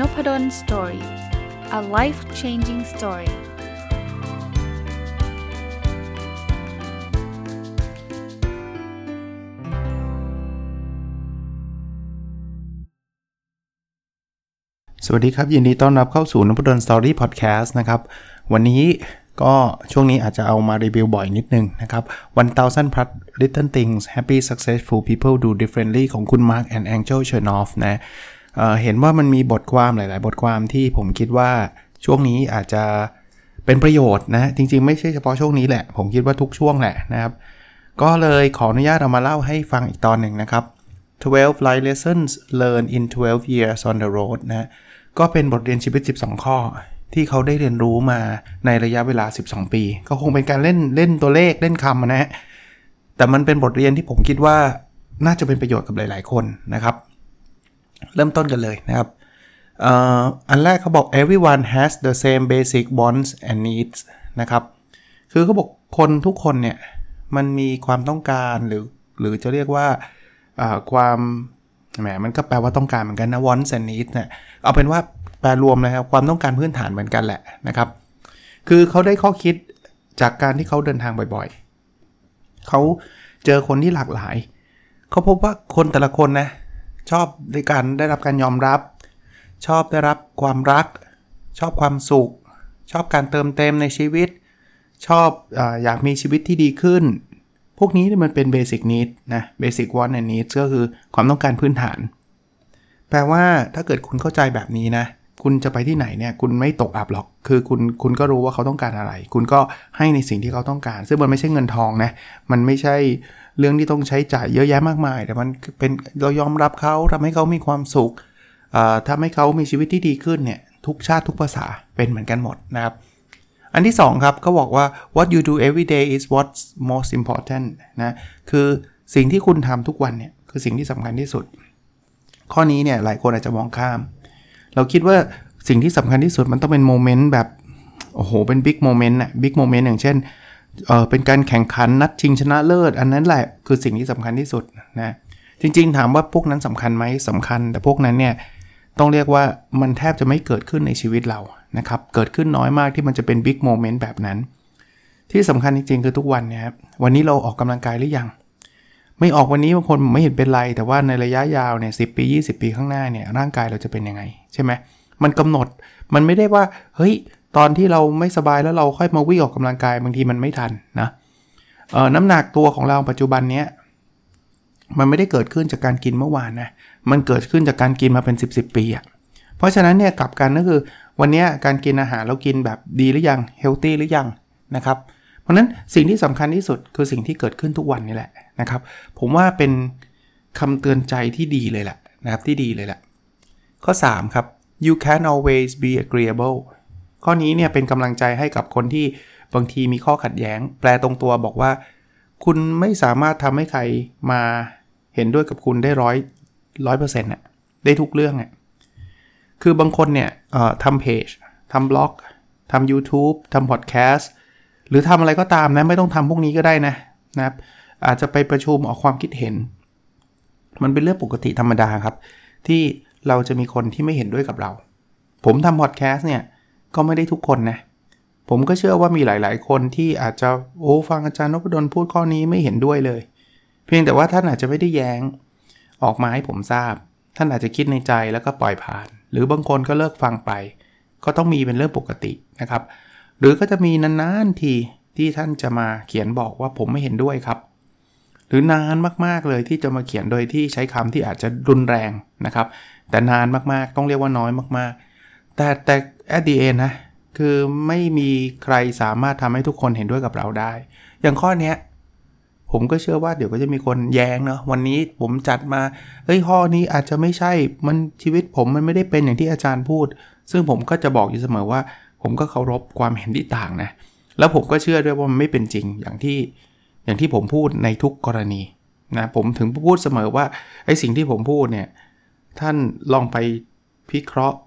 นพด ล story a life changing story สวัสดีครับ ยินดีต้อนรับเข้าสู่นพดล story podcast นะครับ วันนี้ก็ช่วงนี้อาจจะเอามารีวิวบ่อยนิดนึงนะครับ 1000 plus little things happy successful people do differently ของคุณ Mark and Angel Chernoff นะ เเห็นว่ามันมีบทความหลาย ๆ บทความที่ผมคิดว่าช่วงนี้อาจจะเป็นประโยชน์นะ จริง ๆ ไม่ใช่เฉพาะช่วงนี้แหละ ผมคิดว่าทุกช่วงแหละนะครับ ก็เลยขออนุญาตเอามาเล่าให้ฟังอีกตอนหนึ่งนะครับ 12 life lessons learned in 12 years on the road นะก็เป็นบทเรียนชีวิต 12 ข้อ ที่เขาได้เรียนรู้มาในระยะเวลา 12 ปี ก็คงเป็นการเล่นเล่นตัวเลขเล่นคำนะฮะแต่มันเป็นบทเรียนที่ผมคิดว่าน่าจะเป็นประโยชน์กับหลาย ๆ คนนะครับ เริ่มต้นกันเลยนะครับอันแรกเขาบอก everyone has the same basic wants and needs นะครับ คือเขาบอกคนทุกคนเนี่ย มันมีความต้องการหรือหรือจะเรียกว่าความแหมมันก็แปลว่าต้องการเหมือนกันนะ wants and needs เนี่ยเอาเป็นว่าแปลรวมนะครับ ความต้องการพื้นฐานเหมือนกันแหละนะครับ คือเขาได้ข้อคิดจากการที่เขาเดินทางบ่อยๆ เขาเจอคนที่หลากหลาย เขาพบว่าคนแต่ละคนนะ ชอบในการได้รับการยอมรับ ชอบได้รับความรัก ชอบความสุข ชอบการเติมเต็มในชีวิต ชอบออยากมีชีวิตที่ดีขึ้น พวกนี้มันเป็นเบสิกนิดนะเบสิกวันแอนนิดก็คือความต้องการพื้นฐาน แปลว่าถ้าเกิดคุณเข้าใจแบบนี้นะคุณจะไปที่ไหนเนี่ยคุณไม่ตกอับหรอก คือคุณคุณก็รู้ว่าเขาต้องการอะไร คุณก็ให้ในสิ่งที่เขาต้องการ ซึ่งมันไม่ใช่เงินทองนะ มันไม่ใช่ เรื่องที่ต้องใช้จ่ายเยอะแยะมากมาย แต่มันเป็นเรายอมรับเขาทำให้เขามีความสุขทำให้เขามีชีวิตที่ดีขึ้นเนี่ยทุกชาติทุกภาษาเป็นเหมือนกันหมดนะครับ อันที่ 2 ครับก็บอกว่า what you do every day is what's most important นะคือสิ่งที่คุณทำทุกวันเนี่ยคือสิ่งที่สำคัญที่สุด ข้อนี้เนี่ยหลายคนอาจจะมองข้าม เราคิดว่าสิ่งที่สำคัญที่สุดมันต้องเป็น moment แบบโอ้โหเป็น big moment อะ big moment อย่างเช่น เออเป็นการแข่งขันนัดชิงชนะเลิศ อันนั้นแหละคือสิ่งที่สำคัญที่สุดนะจริง ๆ ถามว่าพวกนั้นสำคัญไหมสำคัญ แต่พวกนั้นเนี่ยต้องเรียกว่ามันแทบจะไม่เกิดขึ้นในชีวิตเรานะครับเกิดขึ้นน้อยมากที่มันจะเป็น big moment แบบนั้น ที่สำคัญจริง ๆ คือทุกวันเนี่ยครับวันนี้เราออกกำลังกายหรือยัง ไม่ออกวันนี้บางคนไม่เห็นเป็นไร แต่ว่าในระยะยาวเนี่ยสิบปี 20 ปีข้างหน้าเนี่ยร่างกายเราจะเป็นยังไง ใช่ไหมมันกำหนดมันไม่ได้ว่าเฮ้ย ตอนที่เราไม่สบายแล้วเราค่อยมาวิ่งออกกำลังกายบางทีมันไม่ทันนะเออน้ำหนักตัวของเราปัจจุบันเนี้ยมันไม่ได้เกิดขึ้นจากการกินเมื่อวานนะ มันเกิดขึ้นจากการกินมาเป็น 10บสปีอะ่ะ เพราะฉะนั้นเนี่ยกลับกันก็คือ วันนี้การกินอาหารเรากินแบบดีหรือยังเฮลตี้หรือยังนะครับ เพราะนั้นสิ่งที่สำคัญที่สุดคือสิ่งที่เกิดขึ้นทุกวันนี่แหละนะครับ ผมว่าเป็นคำเตือนใจที่ดีเลยแหละนะครับที่ดีเลยแหละข้อ 3 ครับ you can always be agreeable ข้อนี้เนี่ยเป็นกำลังใจให้กับคนที่บางทีมีข้อขัดแย้ง แปลตรงตัวบอกว่า คุณไม่สามารถทำให้ใครมาเห็นด้วยกับคุณได้ร้อยร้อยเปอร์เซ็นต์น่ะได้ทุกเรื่องอะคือบางคนเนี่ยทำเพจทำบล็อกทำ YouTube ทำพอดแคสต์หรือทำอะไรก็ตามนะ ไม่ต้องทำพวกนี้ก็ได้นะนะครับอาจจะไปประชุมออกความคิดเห็น มันเป็นเรื่องปกติธรรมดาครับ ที่เราจะมีคนที่ไม่เห็นด้วยกับเรา ผมทำพอดแคสต์เนี่ย ก็ไม่ได้ทุกคนนะ ผมก็เชื่อว่ามีหลาย ๆ คนที่อาจจะโอ้ฟังอาจารย์นพดลพูดข้อนี้ไม่เห็นด้วยเลย เพียงแต่ว่าท่านอาจจะไม่ได้แย้ง ออกมาให้ผมทราบ ท่านอาจจะคิดในใจแล้วก็ปล่อยผ่าน หรือบางคนก็เลิกฟังไป ก็ต้องมีเป็นเรื่องปกตินะครับ หรือก็จะมีนานๆทีที่ท่านจะมาเขียนบอกว่าผมไม่เห็นด้วยครับ หรือนานมากๆเลยที่จะมาเขียนโดยที่ใช้คำที่อาจจะรุนแรงนะครับ แต่นานมากๆต้องเรียกว่าน้อยมากๆ แต่แต่ at the end นะ คือไม่มีใครสามารถทำให้ทุกคนเห็นด้วยกับเราได้ อย่างข้อนี้ผมก็เชื่อว่าเดี๋ยวก็จะมีคนแย้งเนาะวันนี้ผมจัดมาเฮ้ยข้อนี้อาจจะไม่ใช่มันชีวิตผมมันไม่ได้เป็นอย่างที่อาจารย์พูด ซึ่งผมก็จะบอกอยู่เสมอว่า ผมก็เคารพความเห็นที่ต่างนะแล้วผมก็เชื่อด้วยว่ามันไม่เป็นจริงอย่างที่อย่างที่ผมพูดในทุกกรณีนะผมถึงพูดเสมอว่าไอ้สิ่งที่ผมพูดเนี่ยท่านลองไปพิเคราะห์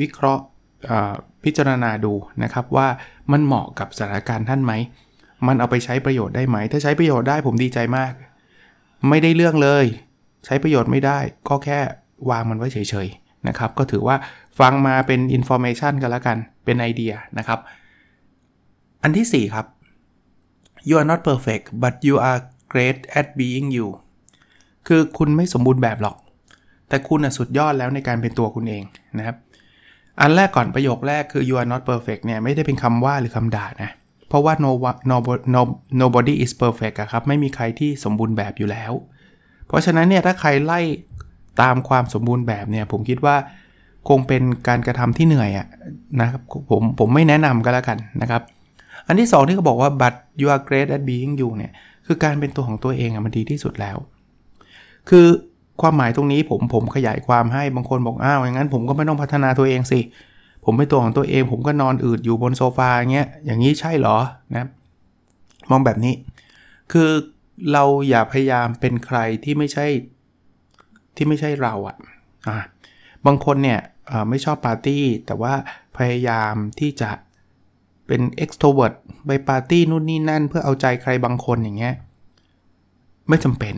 วิเคราะห์ พิจารณาดูนะครับว่ามันเหมาะกับสถานการณ์ท่านไหม มันเอาไปใช้ประโยชน์ได้ไหม ถ้าใช้ประโยชน์ได้ผมดีใจมาก ไม่ได้เรื่องเลย ใช้ประโยชน์ไม่ได้ก็แค่วางมันไว้เฉยๆนะครับ ก็ถือว่าฟังมาเป็น information กันแล้วกันเป็นไอเดียนะครับ อันที่ 4 ครับ you are not perfect but you are great at being you คือคุณไม่สมบูรณ์แบบหรอก แต่คุณสุดยอดแล้วในการเป็นตัวคุณเองนะครับ อันแรกก่อนประโยคแรกคือ you are not perfect เนี่ยไม่ได้เป็นคำว่าหรือคำด่านะ เพราะว่า no, no, no nobody is perfect อะครับ ไม่มีใครที่สมบูรณ์แบบอยู่แล้ว เพราะฉะนั้นเนี่ยถ้าใครไล่ตามความสมบูรณ์แบบเนี่ยผมคิดว่าคงเป็นการกระทำที่เหนื่อยอะนะครับผมผมไม่แนะนำก็แล้วกันนะครับ อันที่ 2 ที่เขาบอกว่า but you are great at being you เนี่ยคือการเป็นตัวของตัวเองอะมันดีที่สุดแล้ว คือ ความหมายตรงนี้ผมผมขยายความให้บางคนบอกอ้าวอย่างนั้นผมก็ไม่ต้องพัฒนาตัวเองสิ ผมเป็นตัวของตัวเองผมก็นอนอืดอยู่บนโซฟาอย่างเงี้ยอย่างนี้ใช่เหรอนะมองแบบนี้ คือเราอย่าพยายามเป็นใครที่ไม่ใช่ที่ไม่ใช่เราอะอะบางคนเนี่ยไม่ชอบปาร์ตี้ แต่ว่าพยายามที่จะเป็น extrovert ไปปาร์ตี้นู่นนี่นั่น เพื่อเอาใจใครบางคนอย่างเงี้ยไม่จำเป็น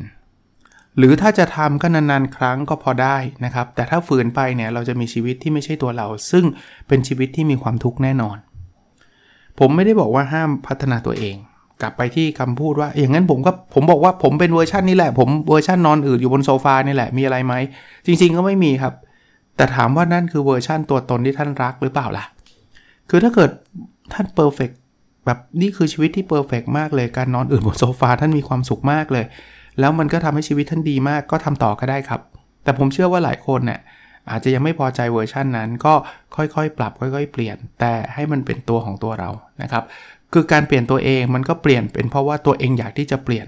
หรือถ้าจะทำก็นานๆ ครั้งก็พอได้นะครับ แต่ถ้าฝืนไปเนี่ยเราจะมีชีวิตที่ไม่ใช่ตัวเรา ซึ่งเป็นชีวิตที่มีความทุกข์แน่นอน ผมไม่ได้บอกว่าห้ามพัฒนาตัวเอง กลับไปที่คำพูดว่า อย่างนั้นผมก็ผมบอกว่าผมเป็นเวอร์ชันนี้แหละ ผมเวอร์ชันนอนอืดอยู่บนโซฟานี่แหละมีอะไรไหมจริง ๆ ก็ไม่มีครับ แต่ถามว่านั่นคือเวอร์ชันตัวตนที่ท่านรักหรือเปล่าล่ะ คือถ้าเกิดท่าน perfect แบบนี่คือชีวิตที่ perfect มากเลยการนอนอืดบนโซฟาท่านมีความสุขมากเลย แล้วมันก็ทำให้ชีวิตท่านดีมากก็ทำต่อก็ได้ครับ แต่ผมเชื่อว่าหลายคนเนี่ยอาจจะยังไม่พอใจเวอร์ชันนั้น ก็ค่อยๆ ปรับค่อย ๆ เปลี่ยน แต่ให้มันเป็นตัวของตัวเรานะครับ คือการเปลี่ยนตัวเองมันก็เปลี่ยนเป็นเพราะว่าตัวเองอยากที่จะเปลี่ยน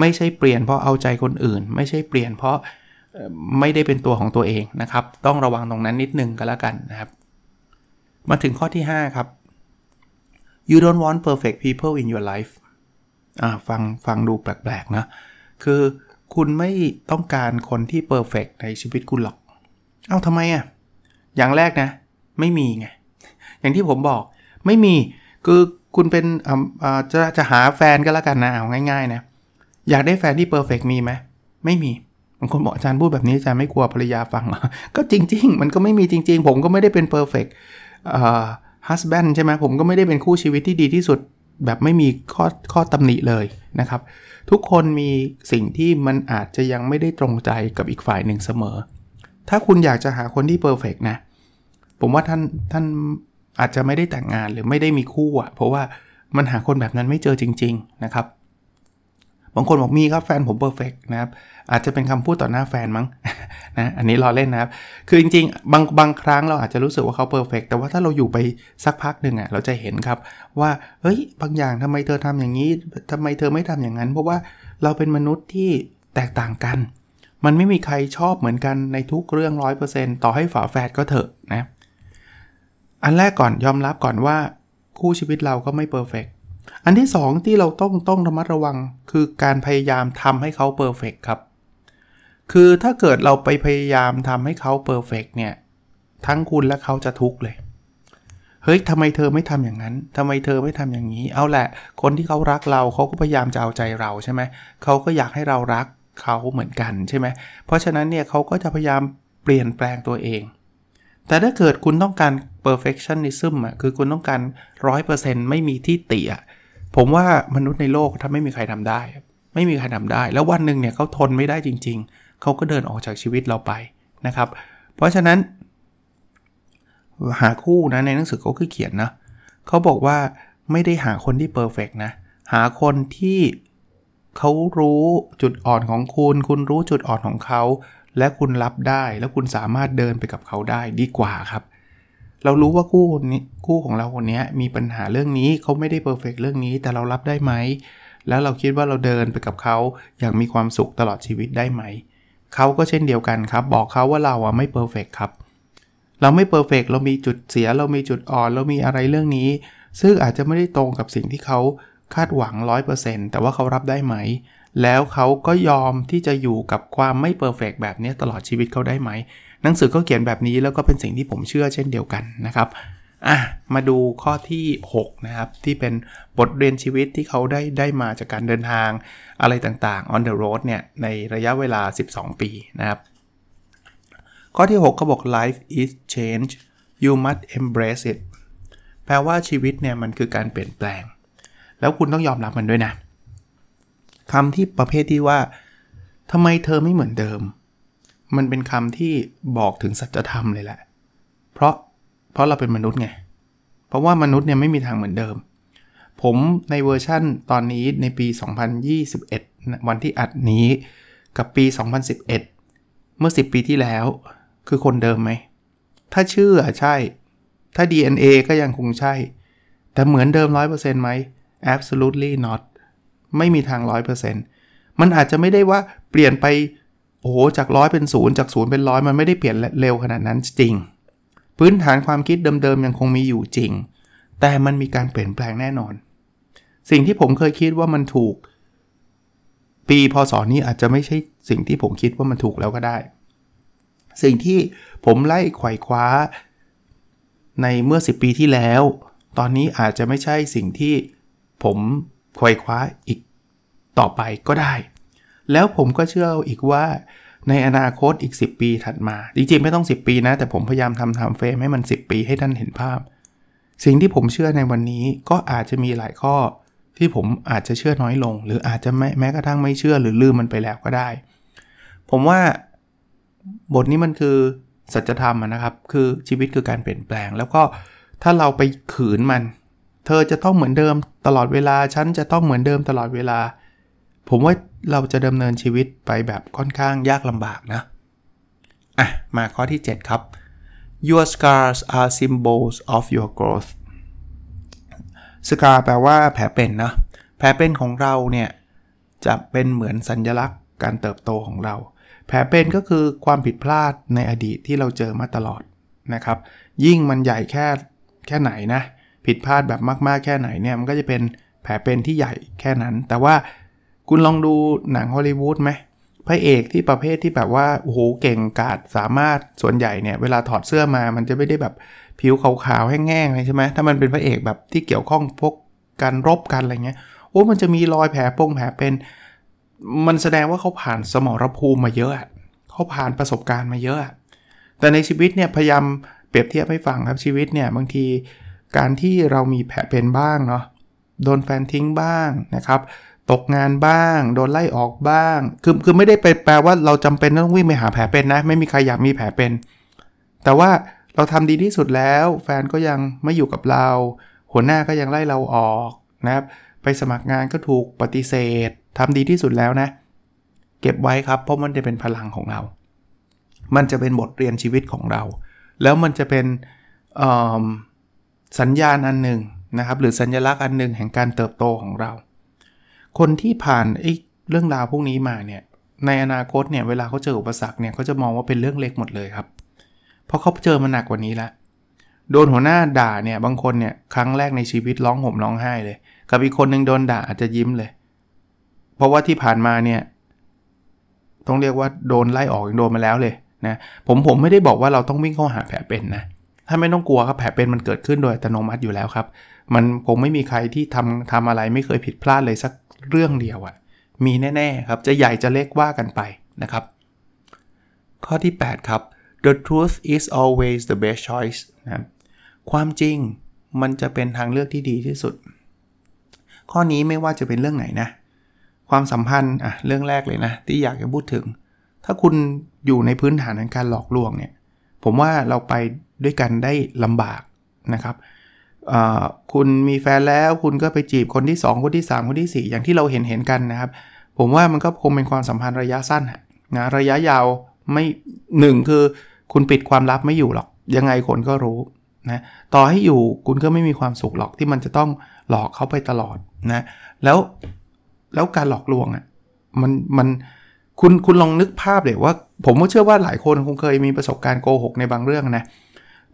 ไม่ใช่เปลี่ยนเพราะเอาใจคนอื่น ไม่ใช่เปลี่ยนเพราะไม่ได้เป็นตัวของตัวเองนะครับ ต้องระวังตรงนั้นนิดนึงก็แล้วกันนะครับ มาถึงข้อที่ 5 ครับ you don't want perfect people in your life อ่าฟังฟังดูแปลกๆนะ คือคุณไม่ต้องการคนที่ perfect ในชีวิตคุณหรอก เอ้าทำไมอะ อย่างแรกนะ ไม่มีไง อย่างที่ผมบอกไม่มี คือคุณเป็นจะจะหาแฟนก็แล้วกันนะเอาง่าย ๆ นะ อยากได้แฟนที่ perfect มีไหม ไม่มีบางคนบอกอาจารย์พูดแบบนี้อาจารย์ไม่กลัวภรรยาฟัง ก็จริง ๆ มันก็ไม่มีจริง ๆ ผมก็ไม่ได้เป็น perfect อ่า husband ใช่ไหมผมก็ไม่ได้เป็นคู่ชีวิตที่ดีที่สุด แบบไม่มีข้อข้อตำหนิเลยนะครับ ทุกคนมีสิ่งที่มันอาจจะยังไม่ได้ตรงใจกับอีกฝ่ายหนึ่งเสมอ ถ้าคุณอยากจะหาคนที่ perfect นะ ผมว่าท่านท่านอาจจะไม่ได้แต่งงานหรือไม่ได้มีคู่อะเพราะว่ามันหาคนแบบนั้นไม่เจอจริง ๆ นะครับ บางคนบอกมีครับแฟนผม perfect นะครับอาจจะเป็นคำพูดต่อหน้าแฟนมั้งนะอันนี้ล้อเล่นนะครับ คือจริงๆ บางบางครั้งเราอาจจะรู้สึกว่าเขา perfect แต่ว่าถ้าเราอยู่ไปสักพักหนึ่งอะ่ะเราจะเห็นครับว่าเฮ้ยบางอย่างทำไมเธอทำอย่างนี้ทำไมเธอไม่ทำอย่างนั้น เพราะว่าเราเป็นมนุษย์ที่แตกต่างกัน มันไม่มีใครชอบเหมือนกันในทุกเรื่อง 100%ต่อให้ฝาแฝดก็เถอะนะอันแรกก่อนยอมรับก่อนว่าคู่ชีวิตเราก็ไม่ perfect อันที่ 2 ที่เราต้องต้องระมัดระวังคือการพยายามทำให้เขา perfect ครับ คือถ้าเกิดเราไปพยายามทำให้เขาเพอร์เฟกเนี่ย ทั้งคุณและเขาจะทุกข์เลย เฮ้ยทำไมเธอไม่ทำอย่างนั้นทำไมเธอไม่ทำอย่างนี้ เอาแหละ คนที่เขารักเราเขาก็พยายามจะเอาใจเราใช่ไหม เขาก็อยากให้เรารักเขาเหมือนกันใช่ไหม เพราะฉะนั้นเนี่ยเขาก็จะพยายามเปลี่ยนแปลงตัวเอง แต่ถ้าเกิดคุณต้องการ perfectionism อะ คือคุณต้องการ 100%ไม่มีที่ติอะ ผมว่ามนุษย์ในโลกถ้าไม่มีใครทำได้ ไม่มีใครทำได้ แล้ววันหนึ่งเนี่ยเขาทนไม่ได้จริง ๆ เขาก็เดินออกจากชีวิตเราไปนะครับ เพราะฉะนั้น หาคู่นะในหนังสือเขาคือเขียนนะเขาบอกว่าไม่ได้หาคนที่ perfect นะ หาคนที่เขารู้จุดอ่อนของคุณ คุณรู้จุดอ่อนของเขา และคุณรับได้ แล้วคุณสามารถเดินไปกับเขาได้ดีกว่าครับ เรารู้ว่าคู่คนนี้คู่ของเราคนนี้มีปัญหาเรื่องนี้เขาไม่ได้ perfect เรื่องนี้ แต่เรารับได้ไหม แล้วเราคิดว่าเราเดินไปกับเขาอย่างมีความสุขตลอดชีวิตได้ไหม เขาก็เช่นเดียวกันครับ บอกเขาว่าเราอะไม่ perfect ครับ เราไม่ perfect เรามีจุดเสีย เรามีจุดอ่อน เรามีอะไรเรื่องนี้ ซึ่งอาจจะไม่ได้ตรงกับสิ่งที่เขาคาดหวัง 100%แต่ว่าเขารับได้ไหม แล้วเขาก็ยอมที่จะอยู่กับความไม่ perfect แบบนี้ตลอดชีวิตเขาได้ไหม หนังสือก็เขียนแบบนี้แล้วก็เป็นสิ่งที่ผมเชื่อเช่นเดียวกันนะครับอะมาดูข้อที่6นะครับที่เป็นบทเรียนชีวิตที่เขาได้ได้มาจากการเดินทางอะไรต่างๆ on the road เนี่ยในระยะเวลา 12 ปีนะครับ ข้อที่ 6 เขาบอก life is change you must embrace it แปลว่าชีวิตเนี่ยมันคือการเปลี่ยนแปลง แล้วคุณต้องยอมรับมันด้วยนะคำที่ประเภทที่ว่าทำไมเธอไม่เหมือนเดิม มันเป็นคำที่บอกถึงสัจธรรมเลยแหละ เพราะเพราะเราเป็นมนุษย์ไง เพราะว่ามนุษย์เนี่ยไม่มีทางเหมือนเดิม ผมในเวอร์ชั่นตอนนี้ในปี 2021 วันที่อัดนี้กับปี 2011 เมื่อ 10 ปีที่แล้ว คือคนเดิมไหม ถ้าชื่อใช่ ถ้า DNA ก็ยังคงใช่ แต่เหมือนเดิม 100%ไหม absolutely not ไม่มีทาง 100%มันอาจจะไม่ได้ว่าเปลี่ยนไป โอ้โหจากร้อยเป็นศูนย์จากศูนย์เป็นร้อยมันไม่ได้เปลี่ยนเร็วขนาดนั้นจริง พื้นฐานความคิดเดิมๆยังคงมีอยู่จริง แต่มันมีการเปลี่ยนแปลงแน่นอน สิ่งที่ผมเคยคิดว่ามันถูก ปีพศนี้อาจจะไม่ใช่สิ่งที่ผมคิดว่ามันถูกแล้วก็ได้ สิ่งที่ผมไล่ไขว่คว้า ในเมื่อ 10 ปีที่แล้ว ตอนนี้อาจจะไม่ใช่สิ่งที่ผมไขว่คว้าอีกต่อไปก็ได้ แล้วผมก็เชื่ออีกว่าในอนาคตอีก 10 ปีถัดมา จริงๆ ไม่ต้อง 10 ปีนะ แต่ผมพยายามทำทำเฟรมให้มัน 10 ปีให้ท่านเห็นภาพ สิ่งที่ผมเชื่อในวันนี้ก็อาจจะมีหลายข้อ ที่ผมอาจจะเชื่อน้อยลง หรืออาจจะแม้แม้กระทั่งไม่เชื่อหรือลืมมันไปแล้วก็ได้ ผมว่าบทนี้มันคือสัจธรรมนะครับคือชีวิตคือการเปลี่ยนแปลง แล้วก็ถ้าเราไปขืนมัน เธอจะต้องเหมือนเดิมตลอดเวลาฉันจะต้องเหมือนเดิมตลอดเวลา ผมว่า เราจะดำเนินชีวิตไปแบบค่อนข้างยากลำบากนะ อะ มาข้อที่ 7 ครับ your scars are symbols of your growth สกาแปลว่าแผลเป็นนะ แผลเป็นของเราเนี่ย จะเป็นเหมือนสัญญลักษณ์การเติบโตของเรา แผลเป็นก็คือความผิดพลาดในอดีตที่เราเจอมาตลอดนะครับ ยิ่งมันใหญ่แค่แค่ไหนนะ ผิดพลาดแบบมาก ๆ แค่ไหนเนี่ย มันก็จะเป็นแผลเป็นที่ใหญ่แค่นั้น แต่ว่า คุณลองดูหนังฮอลลีวูดไหมพระเอกที่ประเภทที่แบบว่าโอ้โหเก่งกาจสามารถส่วนใหญ่เนี่ยเวลาถอดเสื้อมามันจะไม่ได้แบบผิวขาวๆแห้งๆเลยใช่ไหมถ้ามันเป็นพระเอกแบบที่เกี่ยวข้องพวกการรบกันอะไรเงี้ยโอ้มันจะมีรอยแผลปงแผลเป็น มันแสดงว่าเขาผ่านสมรภูมิมาเยอะเขาผ่านประสบการณ์มาเยอะ แต่ในชีวิตเนี่ยพยายามเปรียบเทียบให้ฟังครับชีวิตเนี่ยบางทีการที่เรามีแผลเป็นบ้างเนาะโดนแฟนทิ้งบ้างนะครับ ตกงานบ้าง โดนไล่ออกบ้าง คือคือไม่ได้ไปแปลว่าเราจำเป็นต้องวิ่งไปหาแผลเป็นนะ ไม่มีใครอยากมีแผลเป็น แต่ว่าเราทำดีที่สุดแล้ว แฟนก็ยังไม่อยู่กับเรา หัวหน้าก็ยังไล่เราออกนะครับไปสมัครงานก็ถูกปฏิเสธทำดีที่สุดแล้วนะ เก็บไว้ครับเพราะมันจะเป็นพลังของเรา มันจะเป็นบทเรียนชีวิตของเรา แล้วมันจะเป็นสัญญาณอันหนึ่งนะครับ หรือสัญญลักษณ์อันหนึ่งแห่งการเติบโตของเรา คนที่ผ่านไอ้เรื่องราวพวกนี้มาเนี่ยในอนาคตเนี่ยเวลาเขาเจออุปสรรคเนี่ยเขาจะมองว่าเป็นเรื่องเล็กหมดเลยครับ เพราะเขาเจอมาหนักกว่านี้ล้วโดนหัวหน้าด่าเนี่ยบางคนเนี่ยครั้งแรกในชีวิตร้องห่มร้องไห้เลย กับอีกคนนึงโดนด่าอาจจะยิ้มเลย เพราะว่าที่ผ่านมาเนี่ยต้องเรียกว่าโดนไล่ออกโดนมาแล้วเลยนะผมผมไม่ได้บอกว่าเราต้องวิ่งเข้าหาแผลเป็นนะถ้าไม่ต้องกลัวครับแผลเป็นมันเกิดขึ้นโดยอัตโนมัติอยู่แล้วครับ มันคงไม่มีใครที่ทำทำอะไรไม่เคยผิดพลาดเลยสัก เรื่องเดียวอะมีแน่ๆครับจะใหญ่จะเล็กว่ากันไปนะครับ ข้อที่ 8 ครับ the truth is always the best choice นะความจริงมันจะเป็นทางเลือกที่ดีที่สุด ข้อนี้ไม่ว่าจะเป็นเรื่องไหนนะ ความสัมพันธ์อะเรื่องแรกเลยนะ ที่อยากจะพูดถึง ถ้าคุณอยู่ในพื้นฐานของการหลอกลวงเนี่ย ผมว่าเราไปด้วยกันได้ลำบากนะครับ คุณมีแฟนแล้วคุณก็ไปจีบคนที่ 2 คนที่ 3 คนที่ 4 อย่างที่เราเห็นเห็นกันนะครับ ผมว่ามันก็คงเป็นความสัมพันธ์ระยะสั้นนะระยะยาวไม่หนึ่งคือคุณปิดความลับไม่อยู่หรอก ยังไงคนก็รู้นะต่อให้อยู่คุณก็ไม่มีความสุขหรอกที่มันจะต้องหลอกเขาไปตลอดนะแล้วแล้วการหลอกลวงอะ่ะมันมันคุณคุณลองนึกภาพเลยว่า ผมก็เชื่อว่าหลายคนคงเคยมีประสบการณ์โกหกในบางเรื่องนะ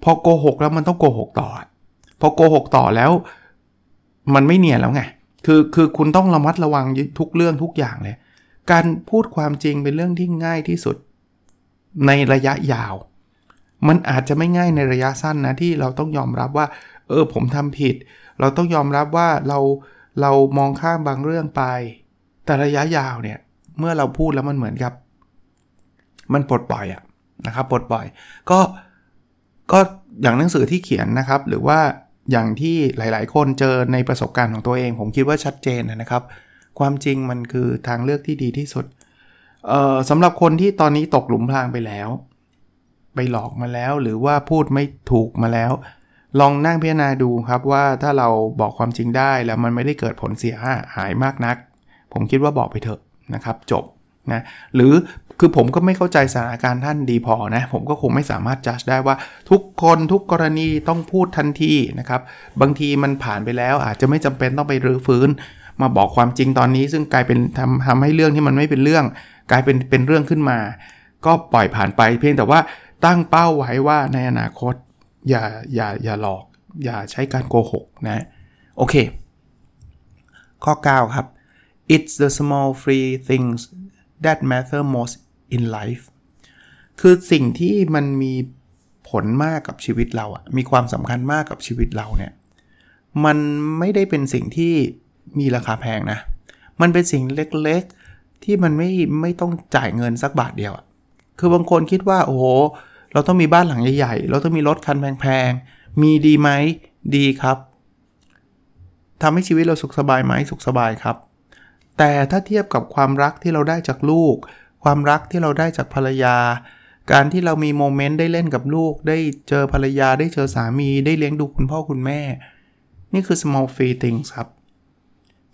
พอโกหกแล้วมันต้องโกหกต่อ พอโกหกต่อแล้ว มันไม่เนียนแล้วไงคือคือคุณต้องระมัดระวังทุกเรื่องทุกอย่างเลย การพูดความจริงเป็นเรื่องที่ง่ายที่สุดในระยะยาว มันอาจจะไม่ง่ายในระยะสั้นนะที่เราต้องยอมรับว่า เออผมทำผิด เราต้องยอมรับว่าเราเรามองข้ามบางเรื่องไป แต่ระยะยาวเนี่ย เมื่อเราพูดแล้วมันเหมือนกับ มันปลดปล่อยอะนะครับปลดปล่อย ก็ก็อย่างหนังสือที่เขียนนะครับ หรือว่า อย่างที่หลาย ๆ คนเจอในประสบการณ์ของตัวเอง ผมคิดว่าชัดเจนนะครับ ความจริงมันคือทางเลือกที่ดีที่สุดสำหรับคนที่ตอนนี้ตกหลุมพรางไปแล้ว ไปหลอกมาแล้วหรือว่าพูดไม่ถูกมาแล้ว ลองนั่งพิจารณาดูครับว่าถ้าเราบอกความจริงได้แล้วมันไม่ได้เกิดผลเสียหายมากนัก ผมคิดว่าบอกไปเถอะนะครับ จบนะหรือ คือผมก็ไม่เข้าใจสถานการณ์ท่านดีพอนะผมก็คงไม่สามารถจัดได้ว่าทุกคนทุกกรณีต้องพูดทันทีนะครับบางทีมันผ่านไปแล้วอาจจะไม่จำเป็นต้องไปรื้อฟื้น มาบอกความจริงตอนนี้ ซึ่งกลายเป็นทำทำให้เรื่องที่มันไม่เป็นเรื่อง กลายเป็นเป็นเรื่องขึ้นมา ก็ปล่อยผ่านไปเพียงแต่ว่าตั้งเป้าไว้ว่าในอนาคตอย่าอย่าอย่าหลอก อย่าใช้การโกหกนะโอเค ข้อ 9 ครับ it's the small free things that matter most in life คือสิ่งที่มันมีผลมากกับชีวิตเราอะมีความสำคัญมากกับชีวิตเราเนี่ย มันไม่ได้เป็นสิ่งที่มีราคาแพงนะ มันเป็นสิ่งเล็กๆ ที่มันไม่ไม่ต้องจ่ายเงินสักบาทเดียวอะคือบางคนคิดว่า โอ้โห เราต้องมีบ้านหลังใหญ่ๆ เราต้องมีรถคันแพงๆ มีดีไหม ดีครับ ทำให้ชีวิตเราสุขสบายไหม สุขสบายครับ แต่ถ้าเทียบกับความรักที่เราได้จากลูก ความรักที่เราได้จากภรรยา การที่เรามีโมเมนต์ได้เล่นกับลูก ได้เจอภรรยา ได้เจอสามี ได้เลี้ยงดูคุณพ่อคุณแม่ นี่คือ small free things ครับ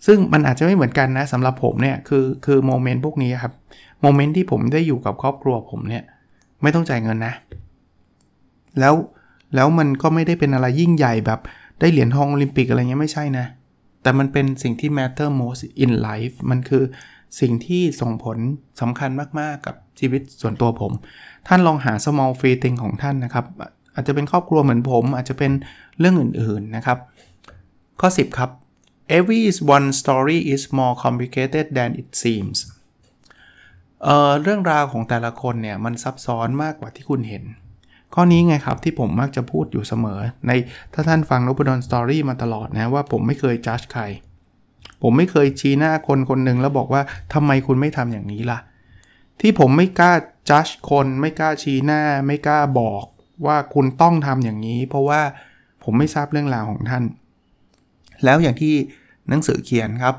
ซึ่งมันอาจจะไม่เหมือนกันนะสำหรับผมเนี่ยคือคือโมเมนต์พวกนี้ครับโมเมนต์ที่ผมได้อยู่กับครอบครัวผมเนี่ยไม่ต้องจ่ายเงินนะ แล้วแล้วมันก็ไม่ได้เป็นอะไรยิ่งใหญ่แบบได้เหรียญทองโอลิมปิกอะไรเงี้ยไม่ใช่นะ แต่มันเป็นสิ่งที่ matter most in life มันคือ สิ่งที่ส่งผลสำคัญมาก ๆ กับชีวิตส่วนตัวผม ท่านลองหา small free thing ของท่านนะครับ อาจจะเป็นครอบครัวเหมือนผม อาจจะเป็นเรื่องอื่น ๆ นะครับ ข้อ 10 ครับ every one story is more complicated than it seems เเรื่องราวของแต่ละคนเนี่ยมันซับซ้อนมากกว่าที่คุณเห็น ข้อนี้ไงครับที่ผมมักจะพูดอยู่เสมอ ในถ้าท่านฟังนบดอนสตอรี่มาตลอดนะว่าผมไม่เคยจัดใคร ผมไม่เคยชี้หน้าคนคนหนึ่งแล้วบอกว่าทำไมคุณไม่ทำอย่างนี้ล่ะ ที่ผมไม่กล้าจัดคนไม่กล้าชี้หน้า ไม่กล้าบอกว่าคุณต้องทำอย่างนี้ เพราะว่าผมไม่ทราบเรื่องราวของท่าน แล้วอย่างที่หนังสือเขียนครับ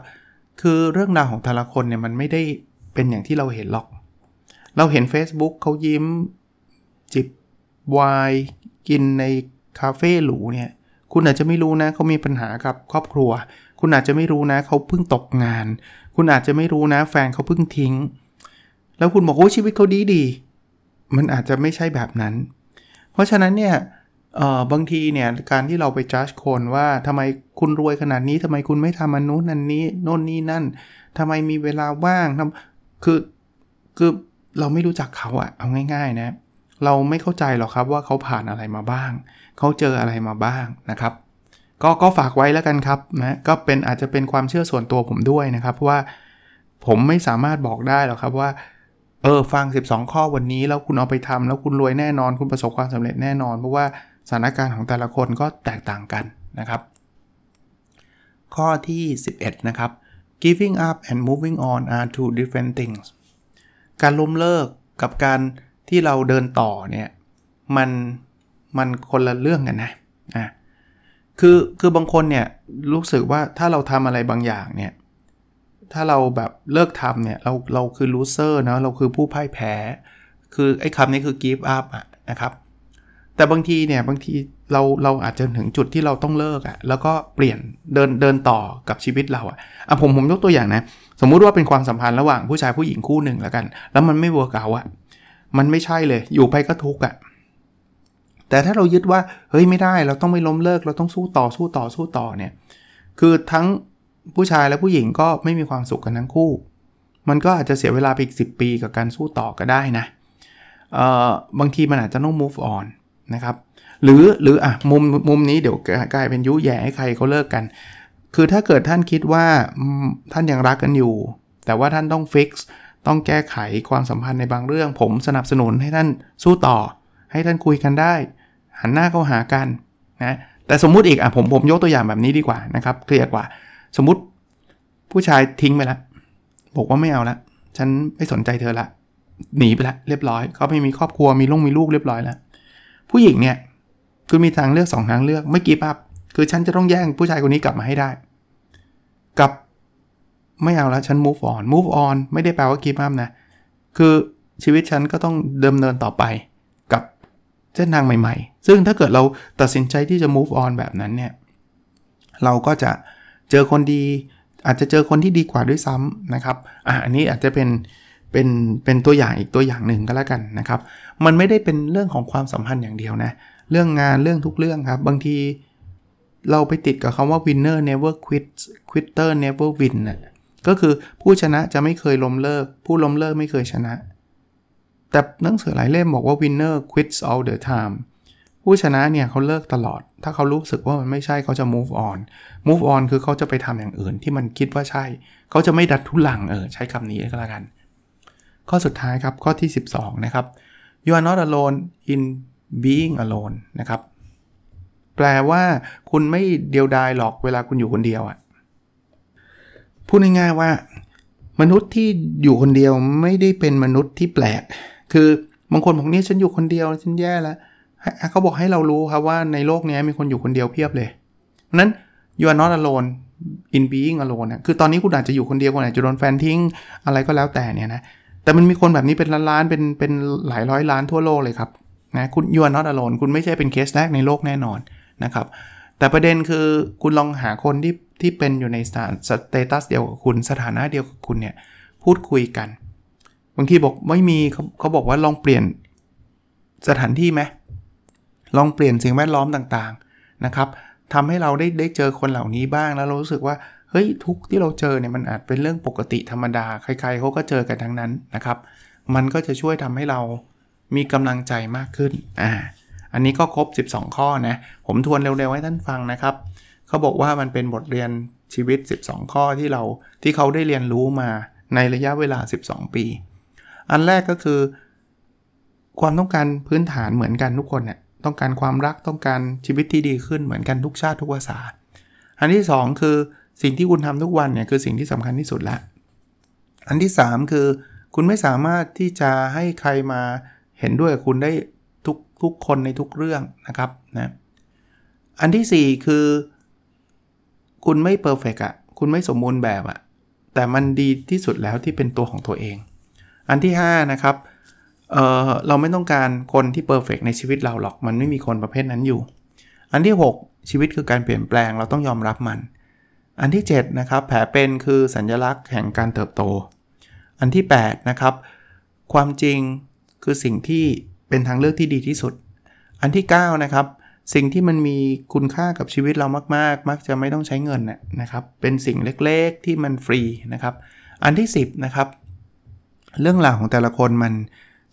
คือเรื่องราวของแต่ละคนเนี่ยมันไม่ได้เป็นอย่างที่เราเห็นหรอก เราเห็น Facebook เขายิ้มจิบวายกินในคาเฟ่หรูเนี่ย คุณอาจจะไม่รู้นะเขามีปัญหากับครอบครัว คุณอาจจะไม่รู้นะเขาเพิ่งตกงาน คุณอาจจะไม่รู้นะ แฟนเขาเพิ่งทิ้ง แล้วคุณบอกโอ้ชีวิตเขาดีดี มันอาจจะไม่ใช่แบบนั้น เพราะฉะนั้นเนี่ยบางทีเนี่ยการที่เราไปจัดคนว่าทำไมคุณรวยขนาดนี้ทำไมคุณไม่ทำอันนู้นนันนี้โน่นนี่นั่นทำไมมีเวลาว่างทำคือคือเราไม่รู้จักเขาอะเอาง่ายๆนะ เราไม่เข้าใจหรอกครับว่าเขาผ่านอะไรมาบ้าง เขาเจออะไรมาบ้างนะครับ ก็ก็ฝากไว้แล้วกันครับนะก็เป็นอาจจะเป็นความเชื่อส่วนตัวผมด้วยนะครับเพราะว่าผมไม่สามารถบอกได้หรอกครับว่าเออฟัง 12 ข้อวันนี้แล้วคุณเอาไปทำแล้วคุณรวยแน่นอน คุณประสบความสำเร็จแน่นอน เพราะว่าสถานการณ์ของแต่ละคนก็แตกต่างกันนะครับ ข้อที่ 11 นะครับ giving up and moving on are two different things การล้มเลิกกับการที่เราเดินต่อเนี่ยมันมันคนละเรื่องกันนะอะ คือคือบางคนเนี่ยรู้สึกว่าถ้าเราทำอะไรบางอย่างเนี่ยถ้าเราแบบเลิกทำเนี่ยเราเราคือ loser นะเราคือผู้พ่ายแพ้ คือไอ้คำนี้คือ give up อะนะครับ แต่บางทีเนี่ยบางทีเราเราอาจจะถึงจุดที่เราต้องเลิกอะแล้วก็เปลี่ยนเดินเดินต่อกับชีวิตเราอะอะผมผมยกตัวอย่างนะสมมุติว่าเป็นความสัมพันธ์ระหว่างผู้ชายผู้หญิงคู่หนึ่งแล้วกัน แล้วมันไม่ work เอาอะมันไม่ใช่เลยอยู่ไปก็ทุกข์อะ แต่ถ้าเรายึดว่าเฮ้ยไม่ได้เราต้องไม่ล้มเลิก เราต้องสู้ต่อสู้ต่อสู้ต่อเนี่ยคือทั้งผู้ชายและผู้หญิงก็ไม่มีความสุขกันทั้งคู่ มันก็อาจจะเสียเวลาไปอีก 10 ปีกับการสู้ต่อก็ได้นะบางทีมันอาจจะต้อง move on นะครับหรือหรืออะมุมมุมนี้เดี๋ยวกลายเป็นยุแย่ให้ใครเขาเลิกกัน คือถ้าเกิดท่านคิดว่าท่านยังรักกันอยู่ แต่ว่าท่านต้องฟิกซ์ต้องแก้ไขความสัมพันธ์ในบางเรื่อง ผมสนับสนุนให้ท่านสู้ต่อ ให้ท่านคุยกันได้ หันหน้าเข้าหากันนะแต่สมมุติอีกอะผมผมยกตัวอย่างแบบนี้ดีกว่านะครับเคลียร์กว่า สมมุติผู้ชายทิ้งไปแล้วบอกว่าไม่เอาละฉันไม่สนใจเธอละหนีไปล้วเรียบร้อยเขาไม่มีครอบครัวมีลูกมีลูกเรียบร้อยแล้วผู้หญิงเนี่ยคือมีทางเลือกสองทางเลือกไม่กี่ปับคือฉันจะต้องแย่งผู้ชายคนนี้กลับมาให้ได้ กับไม่เอาแล้วฉัน move on move on ไม่ได้แปลว่า keep up นะ คือชีวิตฉันก็ต้องเดิมเนินต่อไป เส้นทางใหม่ๆ ซึ่งถ้าเกิดเราตัดสินใจที่จะ move on แบบนั้นเนี่ย เราก็จะเจอคนดี อาจจะเจอคนที่ดีกว่าด้วยซ้ำนะครับ อะอันนี้อาจจะเป็นเป็นเป็นตัวอย่างอีกตัวอย่างหนึ่งก็แล้วกันนะครับ มันไม่ได้เป็นเรื่องของความสัมพันธ์อย่างเดียวนะ เรื่องงานเรื่องทุกเรื่องครับ บางทีเราไปติดกับคำว่า winner never quit quitter never win นะ่ะก็คือผู้ชนะจะไม่เคยล้มเลิก ผู้ล้มเลิกไม่เคยชนะ แต่หนังสือหลายเล่มบอกว่า winner quits all the time ผู้ชนะเนี่ยเขาเลิกตลอด ถ้าเขารู้สึกว่ามันไม่ใช่เขาจะ move on move on คือเขาจะไปทำอย่างอื่นที่มันคิดว่าใช่ เขาจะไม่ดัดทุลังเออใช้คำนี้ก็แล้วกัน ข้อสุดท้ายครับ ข้อที่ 12 นะครับ you are not alone in being alone นะครับ แปลว่าคุณไม่เดียวดายหรอกเวลาคุณอยู่คนเดียวอะ่ะพูดง่ายๆว่า มนุษย์ที่อยู่คนเดียวไม่ได้เป็นมนุษย์ที่แปลก คือบางคนบอกนี่ฉันอยู่คนเดียวฉันแย่แล้วเขาบอกให้เรารู้ครับว่าในโลกนี้มีคนอยู่คนเดียวเพียบเลยนั้น you are not alone in being alone นะคือตอนนี้คุณอาจจะอยู่คนเดียวคุณอาจจะโดนแฟนทิ้งอะไรก็แล้วแต่เนี่ยนะแต่มันมีคนแบบนี้เป็นล้านๆเป็นเป็นหลายร้อยล้านทั่วโลกเลยครับนะคุณ you are not alone คุณไม่ใช่เป็นเคสแรกในโลกแน่นอนนะครับแต่ประเด็นคือคุณลองหาคนที่ที่เป็นอยู่ในสถาน status เดียวกับคุณสถานะเดียวกับคุณเนี่ยพูดคุยกัน บางทีบอกไม่มีเขาเขาบอกว่าลองเปลี่ยนสถานที่ไหมลองเปลี่ยนสิ่งแวดล้อมต่างๆนะครับทำให้เราได้ได้เจอคนเหล่านี้บ้างแล้วเรารู้สึกว่าเฮ้ยทุกที่เราเจอเนี่ยมันอาจเป็นเรื่องปกติธรรมดาใครๆเขาก็เจอกันทั้งนั้นนะครับ มันก็จะช่วยทำให้เรามีกำลังใจมากขึ้นอ่าอันนี้ก็ครบ 12 ข้อนะ ผมทวนเร็วๆให้ท่านฟังนะครับ เขาบอกว่ามันเป็นบทเรียนชีวิต 12 ข้อที่เราที่เขาได้เรียนรู้มาในระยะเวลา 12 ปี อันแรกก็คือ ความต้องการพื้นฐานเหมือนกันทุกคนเนี่ยต้องการความรักต้องการชีวิตที่ดีขึ้นเหมือนกันทุกชาติทุกภาษา อันที่ 2 คือสิ่งที่คุณทำทุกวันเนี่ยคือสิ่งที่สำคัญที่สุดละ อันที่ 3 คือ คุณไม่สามารถที่จะให้ใครมาเห็นด้วยคุณได้ทุกทุกคนในทุกเรื่องนะครับนะอันที่ 4 คือ คุณไม่ perfect อะคุณไม่สมบูรณ์แบบอะแต่มันดีที่สุดแล้วที่เป็นตัวของตัวเอง อันที่ 5 นะครับเออเราไม่ต้องการคนที่ perfect ในชีวิตเราหรอก มันไม่มีคนประเภทนั้นอยู่ อันที่ 6 ชีวิตคือการเปลี่ยนแปลงเราต้องยอมรับมัน อันที่ 7 นะครับ แผลเป็นคือสัญญลักษณ์แห่งการเติบโต อันที่ 8 นะครับ ความจริงคือสิ่งที่เป็นทางเลือกที่ดีที่สุด อันที่ 9 นะครับ สิ่งที่มันมีคุณค่ากับชีวิตเรามาก ๆ มักจะไม่ต้องใช้เงินนะครับ เป็นสิ่งเล็กๆที่มันฟรีนะครับ อันที่ 10 นะครับ เรื่องราวของแต่ละคนมัน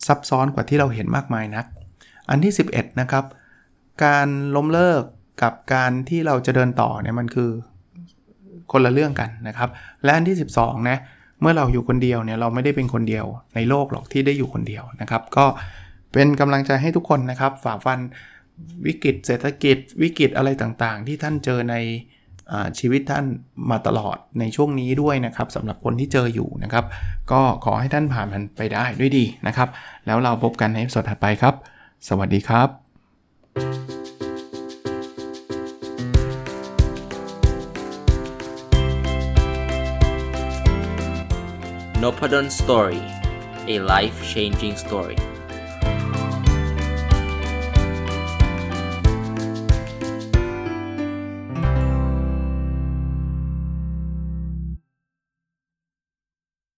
ซับซ้อนกว่าที่เราเห็นมากมายนัก อันที่ 11 นะครับ การล้มเลิกกับการที่เราจะเดินต่อเนี่ยมันคือคนละเรื่องกันนะครับ และอันที่ 12 นะ เมื่อเราอยู่คนเดียวเนี่ยเราไม่ได้เป็นคนเดียวในโลกหรอกที่ได้อยู่คนเดียวนะครับ ก็เป็นกำลังใจให้ทุกคนนะครับ ฝ่าฟันวิกฤตเศรษฐกิจวิกฤตอะไรต่างๆ ที่ท่านเจอใน ชีวิตท่านมาตลอดในช่วงนี้ด้วยนะครับสำหรับคนที่เจออยู่นะครับ ก็ขอให้ท่านผ่านมันไปได้ด้วยดีนะครับ แล้วเราพบกันในสดถัดไปครับ สวัสดีครับ n o p a d o n Story a life changing story